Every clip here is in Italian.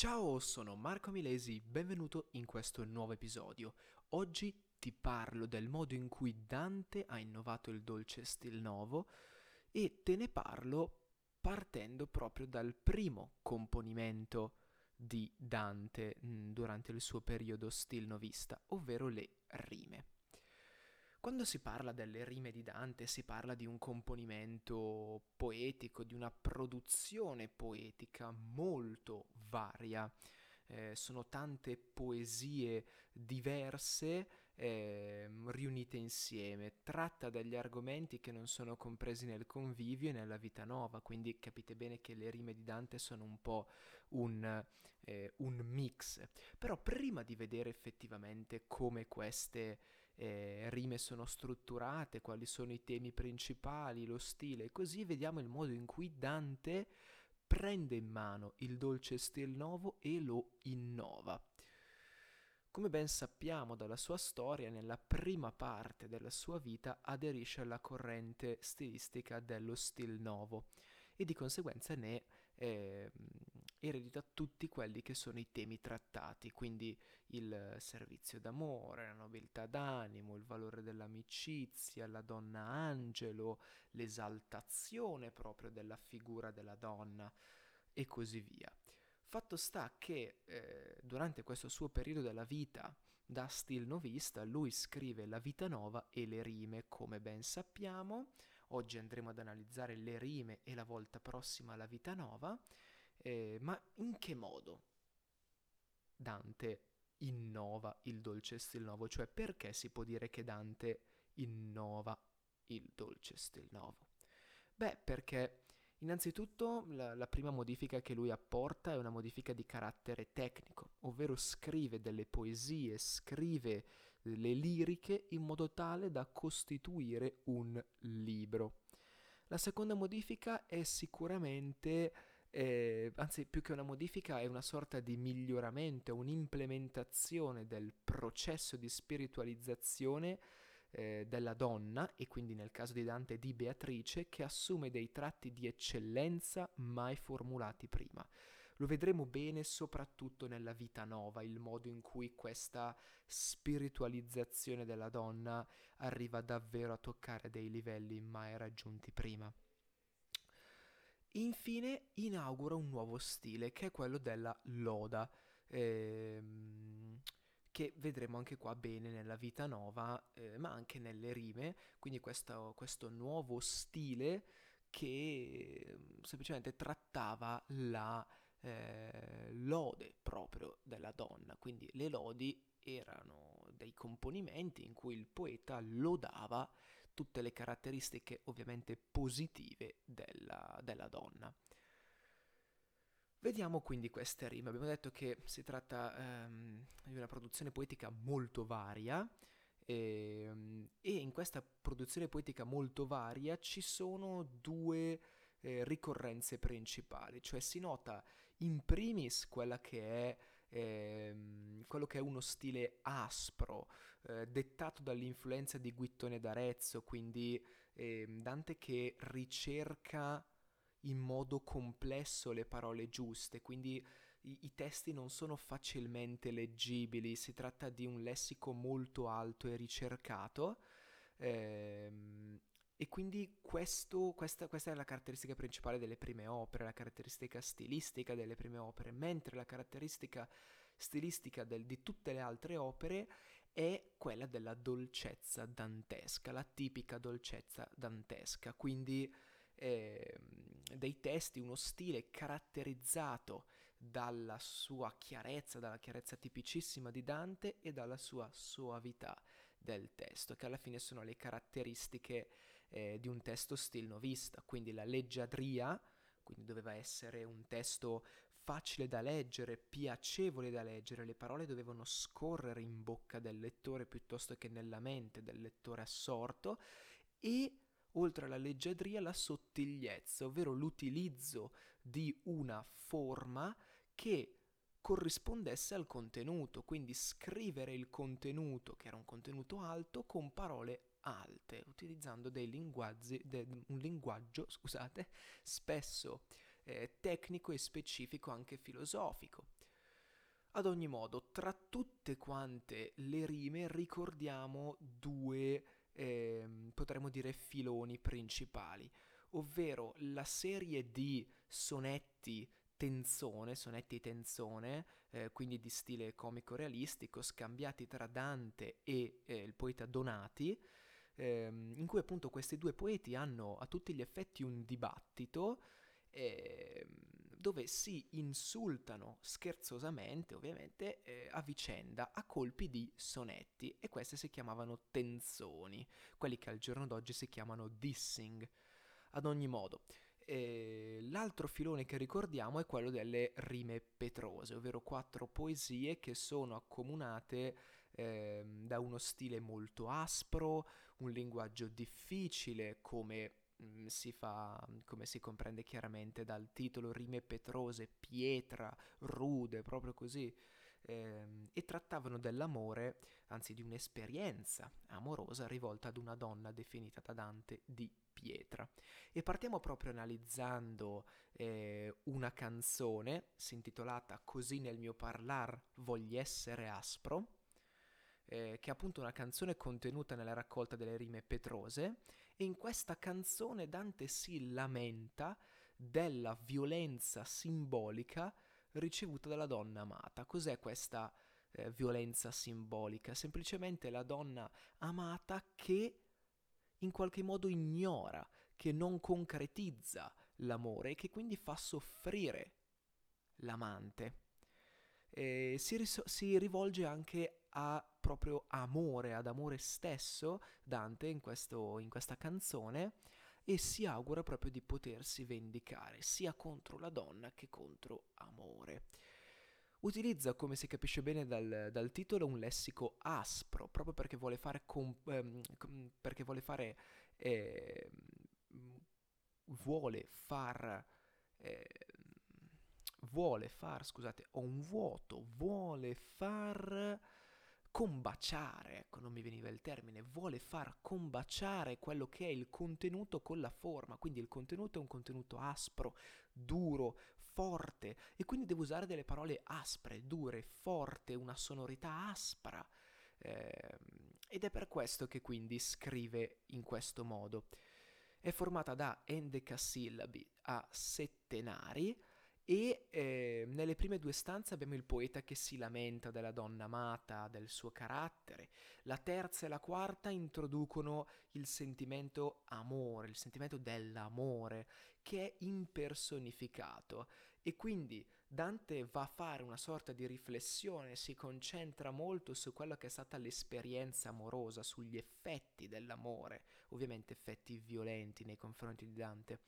Ciao, sono Marco Milesi, benvenuto in questo nuovo episodio. Oggi ti parlo del modo in cui Dante ha innovato il dolce stil novo e te ne parlo partendo proprio dal primo componimento di Dante mm, durante il suo periodo stil novista, ovvero le rime. Quando si parla delle rime di Dante si parla di un componimento poetico, di una produzione poetica molto varia. Eh, sono tante poesie diverse eh, riunite insieme. Tratta degli argomenti che non sono compresi nel convivio e nella vita nuova, quindi capite bene che le rime di Dante sono un po' un, eh, un mix. Però prima di vedere effettivamente come queste eh, rime sono strutturate, quali sono i temi principali, lo stile, e così vediamo il modo in cui Dante prende in mano il dolce stil nuovo e lo innova. Come ben sappiamo dalla sua storia, nella prima parte della sua vita aderisce alla corrente stilistica dello stil nuovo e di conseguenza ne eh, eredita tutti quelli che sono i temi trattati, quindi il servizio d'amore, la nobiltà d'animo, il valore dell'amicizia, la donna angelo, l'esaltazione proprio della figura della donna e così via. Fatto sta che eh, durante questo suo periodo della vita da stil novista lui scrive la vita nuova e le rime, come ben sappiamo, Oggi andremo ad analizzare le rime e la volta prossima la vita nuova, eh, ma in che modo Dante innova il dolce stil nuovo? Cioè perché si può dire che Dante innova il dolce stil nuovo? Beh, perché Innanzitutto la, la, prima modifica che lui apporta è una modifica di carattere tecnico, ovvero scrive delle poesie, scrive le liriche in modo tale da costituire un libro. La seconda modifica è sicuramente, eh, anzi più che una modifica, è una sorta di miglioramento, un'implementazione del processo di spiritualizzazione eh, della donna, e quindi nel caso di Dante di Beatrice, che assume dei tratti di eccellenza mai formulati prima. Lo vedremo bene soprattutto nella vita nova, il modo in cui questa spiritualizzazione della donna arriva davvero a toccare dei livelli mai raggiunti prima. Infine inaugura un nuovo stile che è quello della loda. Ehm, che vedremo anche qua bene nella vita nova, eh, ma anche nelle rime, quindi questo, questo nuovo stile che mm, semplicemente trattava la eh, lode proprio della donna, quindi le lodi erano dei componimenti in cui il poeta lodava tutte le caratteristiche ovviamente positive della, della donna. Vediamo quindi queste rime. Abbiamo detto che si tratta ehm, di una produzione poetica molto varia e, ehm, e, in questa produzione poetica molto varia ci sono due eh, ricorrenze principali, cioè si nota in primis che è ehm, quello che è uno stile aspro, eh, dettato dall'influenza di Guittone d'Arezzo, quindi eh, Dante che ricerca in modo complesso le parole giuste, quindi i, i, testi non sono facilmente leggibili, si tratta di un lessico molto alto e ricercato. Ehm, e quindi questo, questa, questa, è la caratteristica principale delle prime opere, la caratteristica stilistica delle prime opere, mentre la caratteristica stilistica del, di tutte le altre opere è quella della dolcezza dantesca, la tipica dolcezza dantesca. Quindi eh, dei testi, uno stile caratterizzato dalla sua chiarezza, dalla chiarezza tipicissima di Dante e dalla sua soavità del testo, che alla fine sono le caratteristiche eh, di un testo stil novista, quindi la leggiadria, quindi doveva essere un testo facile da leggere, piacevole da leggere, le parole dovevano scorrere in bocca del lettore piuttosto che nella mente del lettore assorto e oltre alla leggiadria la sottigliezza, ovvero l'utilizzo di una forma che corrispondesse al contenuto, quindi scrivere il contenuto, che era un contenuto alto, con parole alte, utilizzando dei linguaggi, de, un linguaggio, scusate, spesso eh, tecnico e specifico, anche filosofico. Ad ogni modo, tra tutte quante le rime ricordiamo due, eh, potremmo dire, filoni principali, ovvero la serie di sonetti tenzone, sonetti tenzone, eh, quindi di stile comico realistico, scambiati tra Dante e eh, il poeta Donati, ehm, in cui appunto questi due poeti hanno a tutti gli effetti un dibattito eh, dove si insultano scherzosamente, ovviamente, eh, a vicenda a colpi di sonetti e queste si chiamavano tenzoni, quelli che al giorno d'oggi si chiamano dissing. Ad ogni modo, e l'altro filone che ricordiamo è quello delle rime petrose, ovvero quattro poesie che sono accomunate eh, da uno stile molto aspro, un linguaggio difficile come mm, si fa, come si comprende chiaramente dal titolo Rime Petrose, pietra, rude, proprio così, eh, e trattavano dell'amore, anzi di un'esperienza amorosa rivolta ad una donna definita da Dante di pietra. E partiamo proprio analizzando eh, una canzone, si intitolata Così nel mio parlar voglio essere aspro, eh, che è appunto una canzone contenuta nella raccolta delle rime Petrose, e in questa canzone Dante si lamenta della violenza simbolica ricevuta dalla donna amata. Cos'è questa eh, violenza simbolica? Semplicemente la donna amata che in qualche modo ignora, che non concretizza l'amore e che quindi fa soffrire l'amante. Si, ris- si rivolge anche a proprio amore, ad amore stesso, Dante in, questo, in questa canzone, e si augura proprio di potersi vendicare sia contro la donna che contro amore. Utilizza, come si capisce bene dal, dal titolo, un lessico aspro, proprio perché vuole fare, comp- ehm, perché vuole fare eh, vuole far eh, vuole far, scusate, ho un vuoto, vuole far combaciare, ecco, non mi veniva il termine, vuole far combaciare quello che è il contenuto con la forma, quindi il contenuto è un contenuto aspro, duro, forte e quindi devo usare delle parole aspre, dure, forte, una sonorità aspra. Eh, ed è per questo che quindi scrive in questo modo. È formata da endecasillabi a settenari e eh, nelle prime due stanze abbiamo il poeta che si lamenta della donna amata, del suo carattere. La terza e la quarta introducono il sentimento amore, il sentimento dell'amore, che è impersonificato. E quindi Dante va a fare una sorta di riflessione, si concentra molto su quello che è stata l'esperienza amorosa, sugli effetti dell'amore, ovviamente effetti violenti nei confronti di Dante.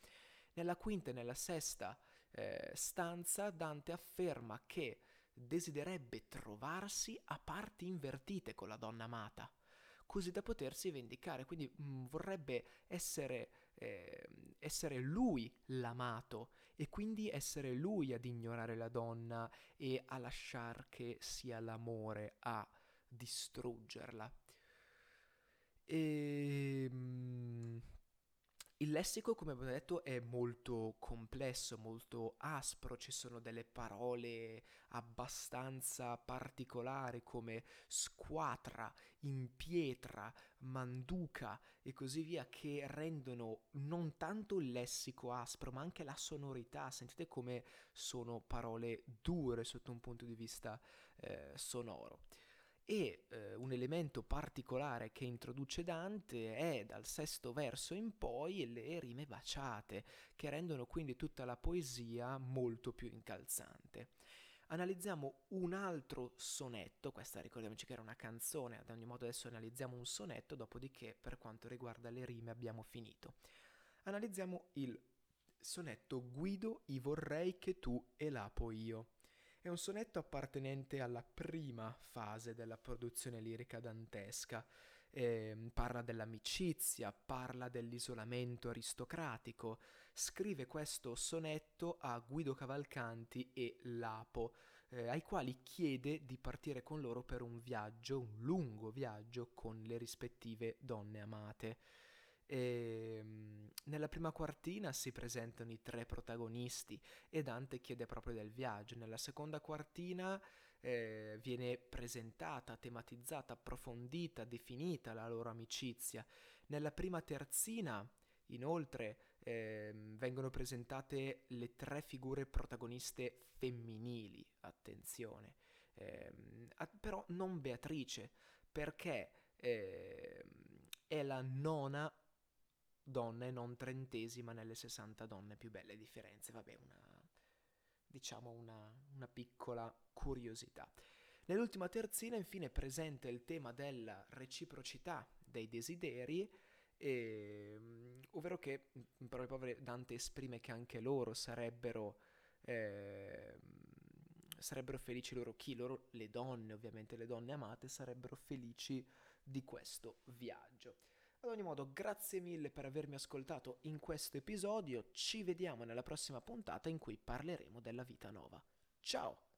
Nella quinta e nella sesta eh, stanza Dante afferma che desiderebbe trovarsi a parti invertite con la donna amata, così da potersi vendicare, quindi mh, mm, vorrebbe essere, eh, essere lui l'amato e quindi essere lui ad ignorare la donna e a lasciar che sia l'amore a distruggerla. E, lessico, come abbiamo detto, è molto complesso, molto aspro, ci sono delle parole abbastanza particolari come squatra, impietra, manduca e così via che rendono non tanto il lessico aspro ma anche la sonorità. Sentite come sono parole dure sotto un punto di vista eh, sonoro. E eh, un elemento particolare che introduce Dante è dal sesto verso in poi le rime baciate, che rendono quindi tutta la poesia molto più incalzante. Analizziamo un altro sonetto, questa ricordiamoci che era una canzone, ad ogni modo adesso analizziamo un sonetto, dopodiché per quanto riguarda le rime abbiamo finito. Analizziamo il sonetto Guido i vorrei che tu elapo io. È un sonetto appartenente alla prima fase della produzione lirica dantesca. Eh, parla dell'amicizia, parla dell'isolamento aristocratico. Scrive questo sonetto a Guido Cavalcanti e Lapo, eh, ai quali chiede di partire con loro per un viaggio, un lungo viaggio con le rispettive donne amate. E, ehm, nella prima quartina si presentano i tre protagonisti e Dante chiede proprio del viaggio. Nella seconda quartina eh, viene presentata, tematizzata, approfondita, definita la loro amicizia. Nella prima terzina, inoltre, eh, vengono presentate le tre figure protagoniste femminili, attenzione, eh, però non Beatrice, perché eh, è la nona donna non trentesima nelle 60 donne più belle di Firenze. Vabbè, una, diciamo una, una piccola curiosità. Nell'ultima terzina infine è presente il tema della reciprocità dei desideri, e, ovvero che in parole povere Dante esprime che anche loro sarebbero, eh, sarebbero felici loro, chi? Loro, le donne ovviamente, le donne amate sarebbero felici di questo viaggio. Ad ogni modo, grazie mille per avermi ascoltato in questo episodio, ci vediamo nella prossima puntata in cui parleremo della vita nova. Ciao!